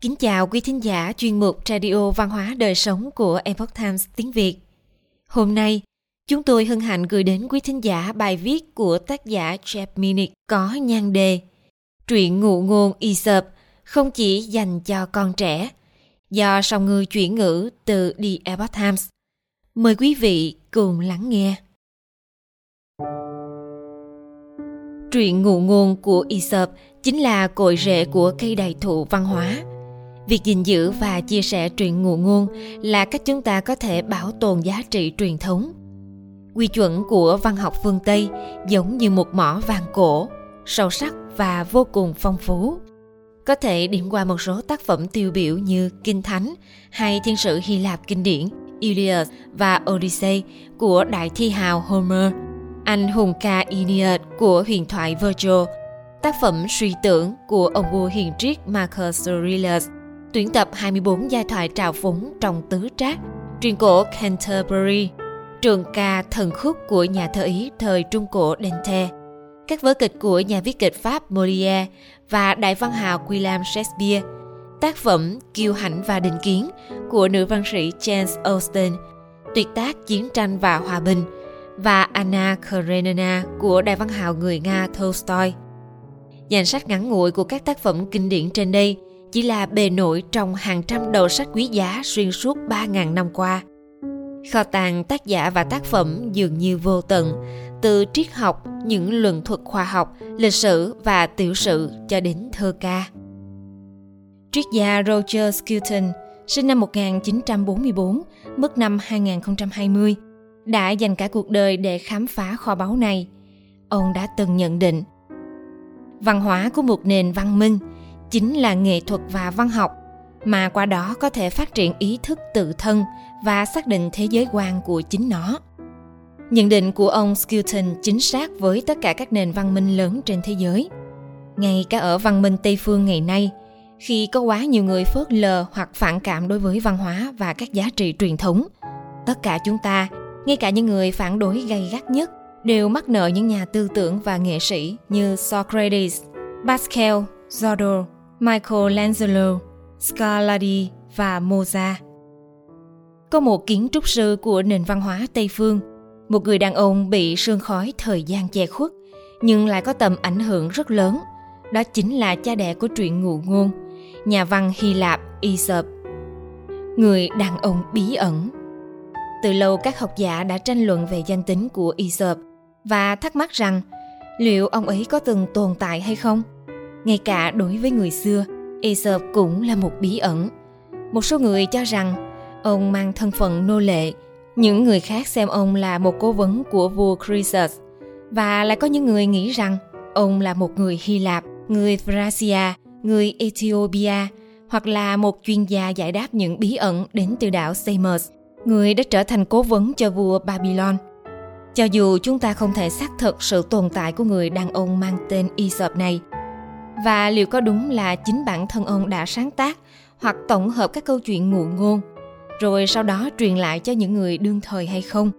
Kính chào quý thính giả chuyên mục Radio Văn hóa Đời Sống của Epoch Times tiếng Việt. Hôm nay, chúng tôi hân hạnh gửi đến quý thính giả bài viết của tác giả Jeff Minnick có nhan đề Truyện ngụ ngôn Aesop không chỉ dành cho con trẻ, do song ngư chuyển ngữ từ The Epoch Times. Mời quý vị cùng lắng nghe. Truyện ngụ ngôn của Aesop chính là cội rễ của cây đại thụ văn hóa. Việc gìn giữ và chia sẻ truyện ngụ ngôn là cách chúng ta có thể bảo tồn giá trị truyền thống. Quy chuẩn của văn học phương Tây giống như một mỏ vàng cổ, sâu sắc và vô cùng phong phú. Có thể điểm qua một số tác phẩm tiêu biểu như Kinh Thánh hay Thiên sử Hy Lạp kinh điển Iliad và Odyssey của đại thi hào Homer – anh hùng ca Iliad của huyền thoại Virgil, tác phẩm suy tưởng của ông vua hiền triết Marcus Aurelius, tuyển tập 24 giai thoại trào phúng trong tứ trác, truyền cổ Canterbury, trường ca thần khúc của nhà thơ Ý thời Trung Cổ Dante, các vở kịch của nhà viết kịch Pháp Molière và đại văn hào William Shakespeare, tác phẩm Kiêu hãnh và định kiến của nữ văn sĩ Jane Austen, tuyệt tác Chiến tranh và Hòa bình – và Anna Karenina của đại văn hào người Nga Tolstoy. Danh sách ngắn ngủi của các tác phẩm kinh điển trên đây chỉ là bề nổi trong hàng trăm đầu sách quý giá xuyên suốt 3.000 năm qua. Kho tàng tác giả và tác phẩm dường như vô tận, từ triết học, những luận thuật khoa học, lịch sử và tiểu sử cho đến thơ ca. Triết gia Roger Scruton, sinh năm 1944, mất năm 2020, đã dành cả cuộc đời để khám phá kho báu này ông đã từng nhận định văn hóa của một nền văn minh chính là nghệ thuật và văn học mà qua đó có thể phát triển ý thức tự thân và xác định thế giới quan của chính nó. Nhận định của ông skilton chính xác với tất cả các nền văn minh lớn trên thế giới. Ngay cả ở văn minh tây phương ngày nay khi có quá nhiều người phớt lờ hoặc phản cảm đối với văn hóa và các giá trị truyền thống tất cả chúng ta ngay cả những người phản đối gay gắt nhất đều mắc nợ những nhà tư tưởng và nghệ sĩ như Socrates, Pascal, Giorgio, Michelangelo, Scarlatti và Mozart. Có một kiến trúc sư của nền văn hóa Tây phương, một người đàn ông bị sương khói thời gian che khuất, nhưng lại có tầm ảnh hưởng rất lớn. Đó chính là cha đẻ của truyện ngụ ngôn, nhà văn Hy Lạp Aesop. Người đàn ông bí ẩn từ lâu các học giả đã tranh luận về danh tính của Aesop và thắc mắc rằng liệu ông ấy có từng tồn tại hay không? Ngay cả đối với người xưa, Aesop cũng là một bí ẩn. Một số người cho rằng ông mang thân phận nô lệ, những người khác xem ông là một cố vấn của vua Croesus và lại có những người nghĩ rằng ông là một người Hy Lạp, người Thracia, người Ethiopia hoặc là một chuyên gia giải đáp những bí ẩn đến từ đảo Samos người đã trở thành cố vấn cho vua Babylon. Cho dù chúng ta không thể xác thực sự tồn tại của người đàn ông mang tên Aesop này, và liệu có đúng là chính bản thân ông đã sáng tác hoặc tổng hợp các câu chuyện ngụ ngôn, rồi sau đó truyền lại cho những người đương thời hay không,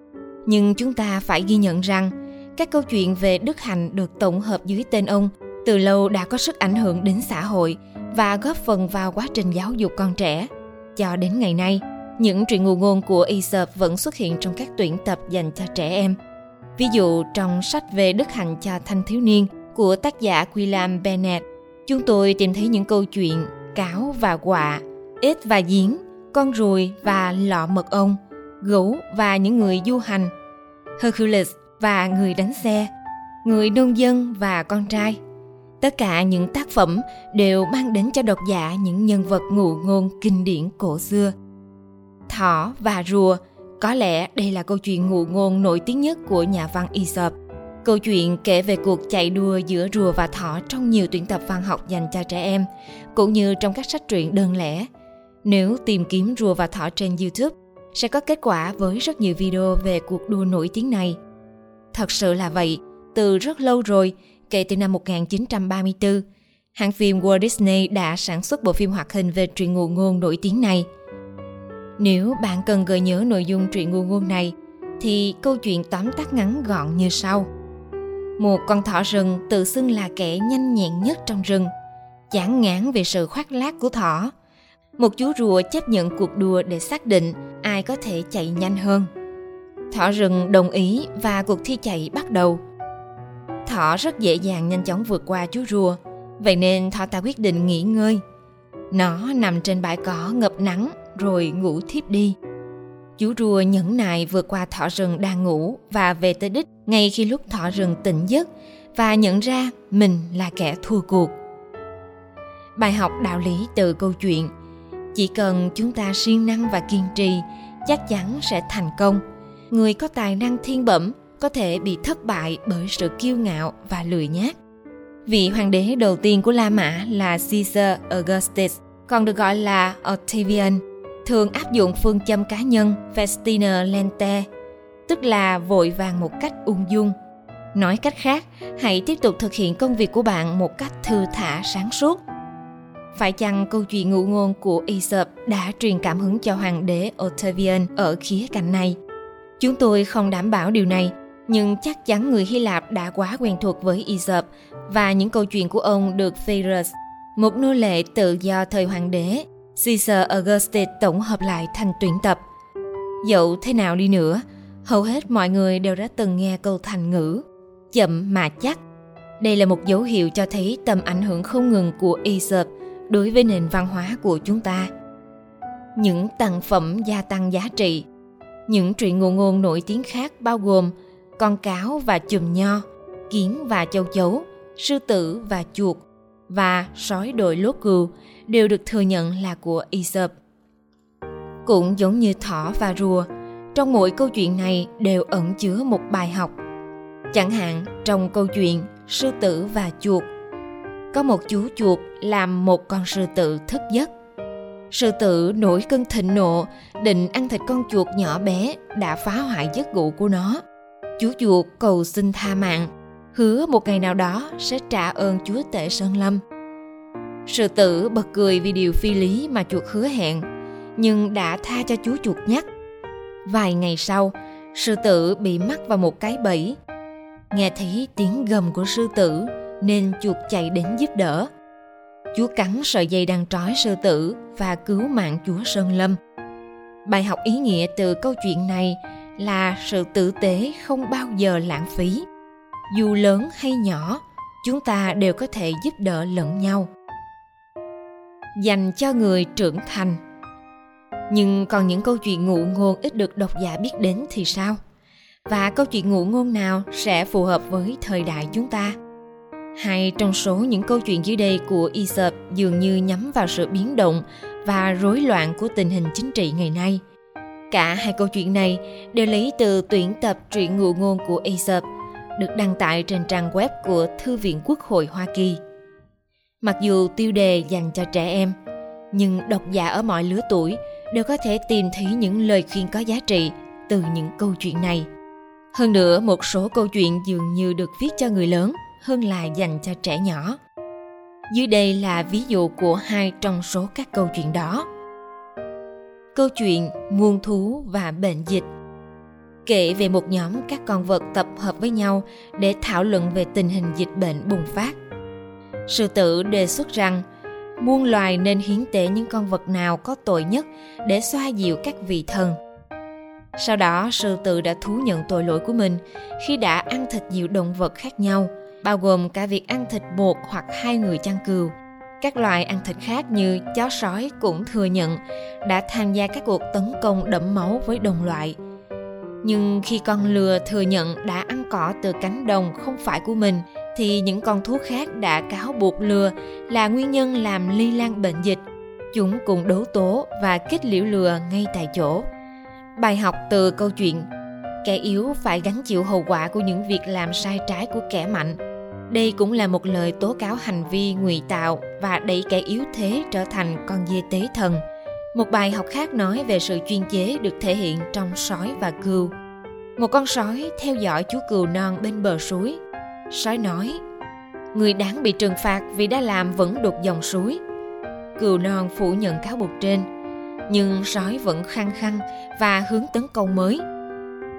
nhưng chúng ta phải ghi nhận rằng các câu chuyện về đức hạnh được tổng hợp dưới tên ông từ lâu đã có sức ảnh hưởng đến xã hội và góp phần vào quá trình giáo dục con trẻ. Cho đến ngày nay, những truyện ngụ ngôn của Aesop vẫn xuất hiện trong các tuyển tập dành cho trẻ em. Ví dụ trong sách về đức hạnh cho thanh thiếu niên của tác giả William Bennett, chúng tôi tìm thấy những câu chuyện cáo và quạ, ếch và giếng, con ruồi và lọ mật ong, gấu và những người du hành, Hercules và người đánh xe, người nông dân và con trai. Tất cả những tác phẩm đều mang đến cho độc giả những nhân vật ngụ ngôn kinh điển cổ xưa – thỏ và rùa. Có lẽ đây là câu chuyện ngụ ngôn nổi tiếng nhất của nhà văn Aesop. Câu chuyện kể về cuộc chạy đua giữa rùa và thỏ trong nhiều tuyển tập văn học dành cho trẻ em, cũng như trong các sách truyện đơn lẻ. Nếu tìm kiếm rùa và thỏ trên YouTube, sẽ có kết quả với rất nhiều video về cuộc đua nổi tiếng này. Thật sự là vậy, từ rất lâu rồi, kể từ năm 1934, hãng phim Walt Disney đã sản xuất bộ phim hoạt hình về truyện ngụ ngôn nổi tiếng này – nếu bạn cần gợi nhớ nội dung truyện ngụ ngôn này, thì câu chuyện tóm tắt ngắn gọn như sau. Một con thỏ rừng tự xưng là kẻ nhanh nhẹn nhất trong rừng. Chán ngán về sự khoác lác của thỏ, Một chú rùa chấp nhận cuộc đua để xác định ai có thể chạy nhanh hơn. Thỏ rừng đồng ý và cuộc thi chạy bắt đầu. Thỏ rất dễ dàng nhanh chóng vượt qua chú rùa, vậy nên thỏ ta quyết định nghỉ ngơi. Nó nằm trên bãi cỏ ngập nắng rồi ngủ thiếp đi. Chú rùa nhẫn nại vượt qua thỏ rừng đang ngủ và về tới đích ngay khi lúc thỏ rừng tỉnh giấc và nhận ra mình là kẻ thua cuộc. Bài học đạo lý từ câu chuyện chỉ cần chúng ta siêng năng và kiên trì chắc chắn sẽ thành công. Người có tài năng thiên bẩm có thể bị thất bại bởi sự kiêu ngạo và lười nhác. Vị hoàng đế đầu tiên của La Mã là Caesar Augustus, còn được gọi là Octavian, thường áp dụng phương châm cá nhân Festina Lente, tức là vội vàng một cách ung dung. Nói cách khác, hãy tiếp tục thực hiện công việc của bạn một cách thư thả sáng suốt phải chăng câu chuyện ngụ ngôn của Aesop đã truyền cảm hứng cho hoàng đế Octavian ở khía cạnh này? Chúng tôi không đảm bảo điều này, nhưng chắc chắn người Hy Lạp đã quá quen thuộc với Aesop và những câu chuyện của ông được Phaedrus, một nô lệ tự do thời hoàng đế, Caesar Augustus tổng hợp lại thành tuyển tập. Dẫu thế nào đi nữa, hầu hết mọi người đều đã từng nghe câu thành ngữ chậm mà chắc. Đây là một dấu hiệu cho thấy tầm ảnh hưởng không ngừng của Aesop đối với nền văn hóa của chúng ta những tặng phẩm gia tăng giá trị những truyện ngụ ngôn nổi tiếng khác bao gồm con cáo và chùm nho kiến và châu chấu sư tử và chuột và sói đội lốt cừu đều được thừa nhận là của Aesop. Cũng giống như thỏ và rùa, trong mỗi câu chuyện này đều ẩn chứa một bài học. Chẳng hạn trong câu chuyện sư tử và chuột có một chú chuột làm một con sư tử thức giấc. Sư tử nổi cơn thịnh nộ, định ăn thịt con chuột nhỏ bé đã phá hoại giấc ngủ của nó. Chú chuột cầu xin tha mạng, hứa một ngày nào đó sẽ trả ơn chúa tể Sơn Lâm. Sư tử bật cười vì điều phi lý mà chuột hứa hẹn, nhưng đã tha cho chú chuột nhắc. Vài ngày sau, sư tử bị mắc vào một cái bẫy. Nghe thấy tiếng gầm của sư tử, nên chuột chạy đến giúp đỡ. Chúa cắn sợi dây đang trói sư tử và cứu mạng chúa Sơn Lâm. Bài học ý nghĩa từ câu chuyện này là sự tử tế không bao giờ lãng phí. Dù lớn hay nhỏ, chúng ta đều có thể giúp đỡ lẫn nhau. Dành cho người trưởng thành Nhưng còn những câu chuyện ngụ ngôn ít được độc giả biết đến thì sao? Và câu chuyện ngụ ngôn nào sẽ phù hợp với thời đại chúng ta? Hai trong số những câu chuyện dưới đây của Aesop dường như nhắm vào sự biến động và rối loạn của tình hình chính trị ngày nay. Cả hai câu chuyện này đều lấy từ tuyển tập truyện ngụ ngôn của Aesop, được đăng tải trên trang web của Thư viện Quốc hội Hoa Kỳ. Mặc dù tiêu đề dành cho trẻ em, nhưng độc giả ở mọi lứa tuổi đều có thể tìm thấy những lời khuyên có giá trị từ những câu chuyện này. Hơn nữa, một số câu chuyện dường như được viết cho người lớn – hơn là dành cho trẻ nhỏ. Dưới đây là ví dụ của hai trong số các câu chuyện đó. Câu chuyện muôn thú và bệnh dịch kể về một nhóm các con vật tập hợp với nhau để thảo luận về tình hình dịch bệnh bùng phát. Sư tử đề xuất rằng muôn loài nên hiến tế những con vật nào có tội nhất để xoa dịu các vị thần. Sau đó, sư tử đã thú nhận tội lỗi của mình khi đã ăn thịt nhiều động vật khác nhau – bao gồm cả việc ăn thịt một hoặc hai người chăn cừu. Các loài ăn thịt khác như chó sói cũng thừa nhận đã tham gia các cuộc tấn công đẫm máu với đồng loại. Nhưng khi con lừa thừa nhận đã ăn cỏ từ cánh đồng không phải của mình, thì những con thú khác đã cáo buộc lừa là nguyên nhân làm lây lan bệnh dịch. Chúng cùng đấu tố và kết liễu lừa ngay tại chỗ. Bài học từ câu chuyện Kẻ yếu phải gánh chịu hậu quả của những việc làm sai trái của kẻ mạnh đây cũng là một lời tố cáo hành vi ngụy tạo và đẩy kẻ yếu thế trở thành con dê tế thần. Một bài học khác nói về sự chuyên chế được thể hiện trong sói và cừu. Một con sói theo dõi chú cừu non bên bờ suối. Sói nói, người đáng bị trừng phạt vì đã làm vẫn đục dòng suối. Cừu non phủ nhận cáo buộc trên, nhưng sói vẫn khăng khăng và hướng tấn công mới.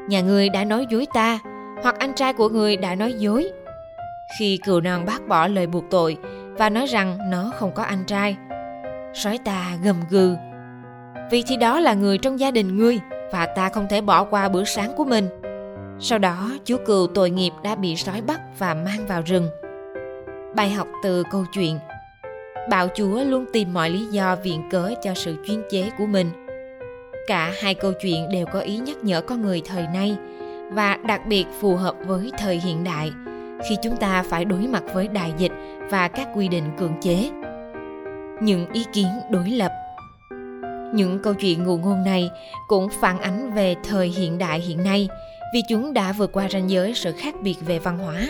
Nhà người đã nói dối ta, hoặc anh trai của người đã nói dối, khi cừu non bác bỏ lời buộc tội và nói rằng nó không có anh trai. sói ta gầm gừ vì thì đó là người trong gia đình ngươi, và ta không thể bỏ qua bữa sáng của mình. Sau đó chú cừu tội nghiệp đã bị sói bắt và mang vào rừng. Bài học từ câu chuyện. Bạo chúa luôn tìm mọi lý do viện cớ cho sự chuyên chế của mình. Cả hai câu chuyện đều có ý nhắc nhở con người thời nay, và đặc biệt phù hợp với thời hiện đại, khi chúng ta phải đối mặt với đại dịch và các quy định cưỡng chế. Những ý kiến đối lập những câu chuyện ngụ ngôn này cũng phản ánh về thời hiện đại hiện nay vì chúng đã vượt qua ranh giới sự khác biệt về văn hóa.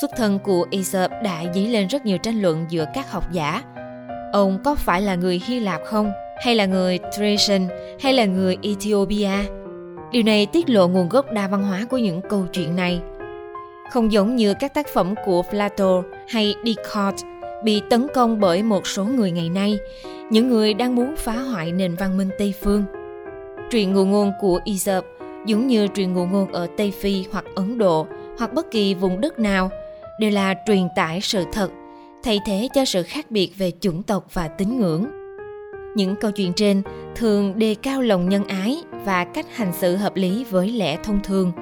Xuất thân của Aesop đã dấy lên rất nhiều tranh luận giữa các học giả. Ông có phải là người Hy Lạp không? Hay là người Thracian? Hay là người Ethiopia? Điều này tiết lộ nguồn gốc đa văn hóa của những câu chuyện này. Không giống như các tác phẩm của Plato hay Descartes bị tấn công bởi một số người ngày nay, những người đang muốn phá hoại nền văn minh Tây phương. Truyện ngụ ngôn của Aesop giống như truyền ngụ ngôn ở Tây Phi hoặc Ấn Độ hoặc bất kỳ vùng đất nào đều là truyền tải sự thật, thay thế cho sự khác biệt về chủng tộc và tín ngưỡng. Những câu chuyện trên thường đề cao lòng nhân ái và cách hành xử hợp lý với lẽ thông thường.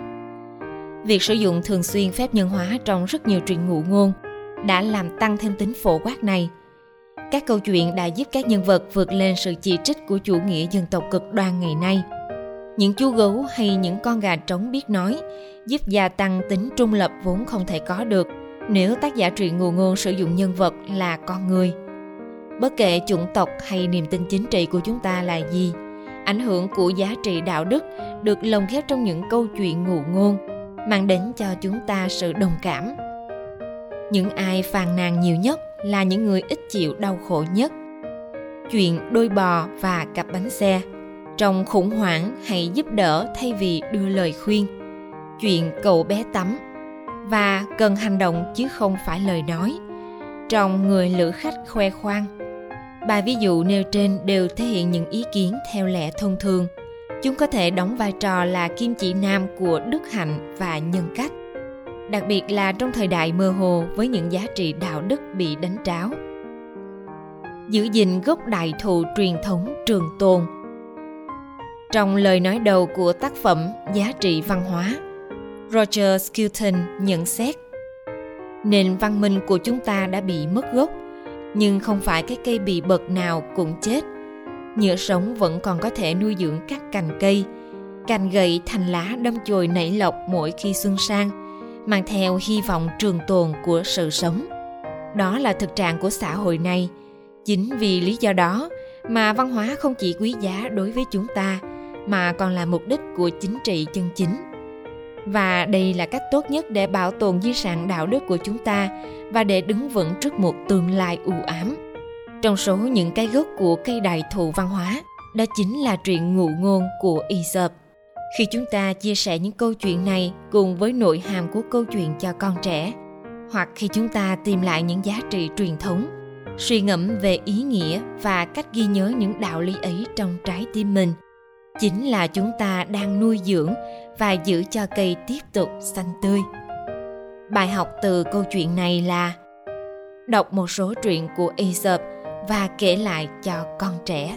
Việc sử dụng thường xuyên phép nhân hóa trong rất nhiều truyện ngụ ngôn đã làm tăng thêm tính phổ quát này. Các câu chuyện đã giúp các nhân vật vượt lên sự chỉ trích của chủ nghĩa dân tộc cực đoan ngày nay – những chú gấu hay những con gà trống biết nói giúp gia tăng tính trung lập vốn không thể có được nếu tác giả truyện ngụ ngôn sử dụng nhân vật là con người. Bất kể chủng tộc hay niềm tin chính trị của chúng ta là gì, ảnh hưởng của giá trị đạo đức được lồng ghép trong những câu chuyện ngụ ngôn, mang đến cho chúng ta sự đồng cảm những ai phàn nàn nhiều nhất là những người ít chịu đau khổ nhất. Chuyện đôi bò và cặp bánh xe. Trong khủng hoảng, hãy giúp đỡ thay vì đưa lời khuyên. Chuyện cậu bé tắm. Và cần hành động chứ không phải lời nói. Trong người lữ khách khoe khoang. Bài ví dụ nêu trên đều thể hiện những ý kiến theo lẽ thông thường. Chúng có thể đóng vai trò là kim chỉ nam của đức hạnh và nhân cách đặc biệt là trong thời đại mơ hồ với những giá trị đạo đức bị đánh tráo. Giữ gìn gốc đại thụ truyền thống trường tồn. Trong lời nói đầu của tác phẩm Giá trị văn hóa, Roger Skilton nhận xét Nền văn minh của chúng ta đã bị mất gốc, nhưng không phải cái cây bị bật nào cũng chết. Nhựa sống vẫn còn có thể nuôi dưỡng các cành cây, cành gậy thành lá đâm chồi nảy lọc mỗi khi xuân sang, mang theo hy vọng trường tồn của sự sống. Đó là thực trạng của xã hội này. Chính vì lý do đó mà văn hóa không chỉ quý giá đối với chúng ta, mà còn là mục đích của chính trị chân chính và đây là cách tốt nhất để bảo tồn di sản đạo đức của chúng ta và để đứng vững trước một tương lai u ám trong số những cái gốc của cây đại thụ văn hóa, đó chính là truyện ngụ ngôn của Aesop. Khi chúng ta chia sẻ những câu chuyện này cùng với nội hàm của câu chuyện cho con trẻ, hoặc khi chúng ta tìm lại những giá trị truyền thống, suy ngẫm về ý nghĩa và cách ghi nhớ những đạo lý ấy trong trái tim mình – chính là chúng ta đang nuôi dưỡng và giữ cho cây tiếp tục xanh tươi. Bài học từ câu chuyện này là đọc một số truyện của aesop và kể lại cho con trẻ.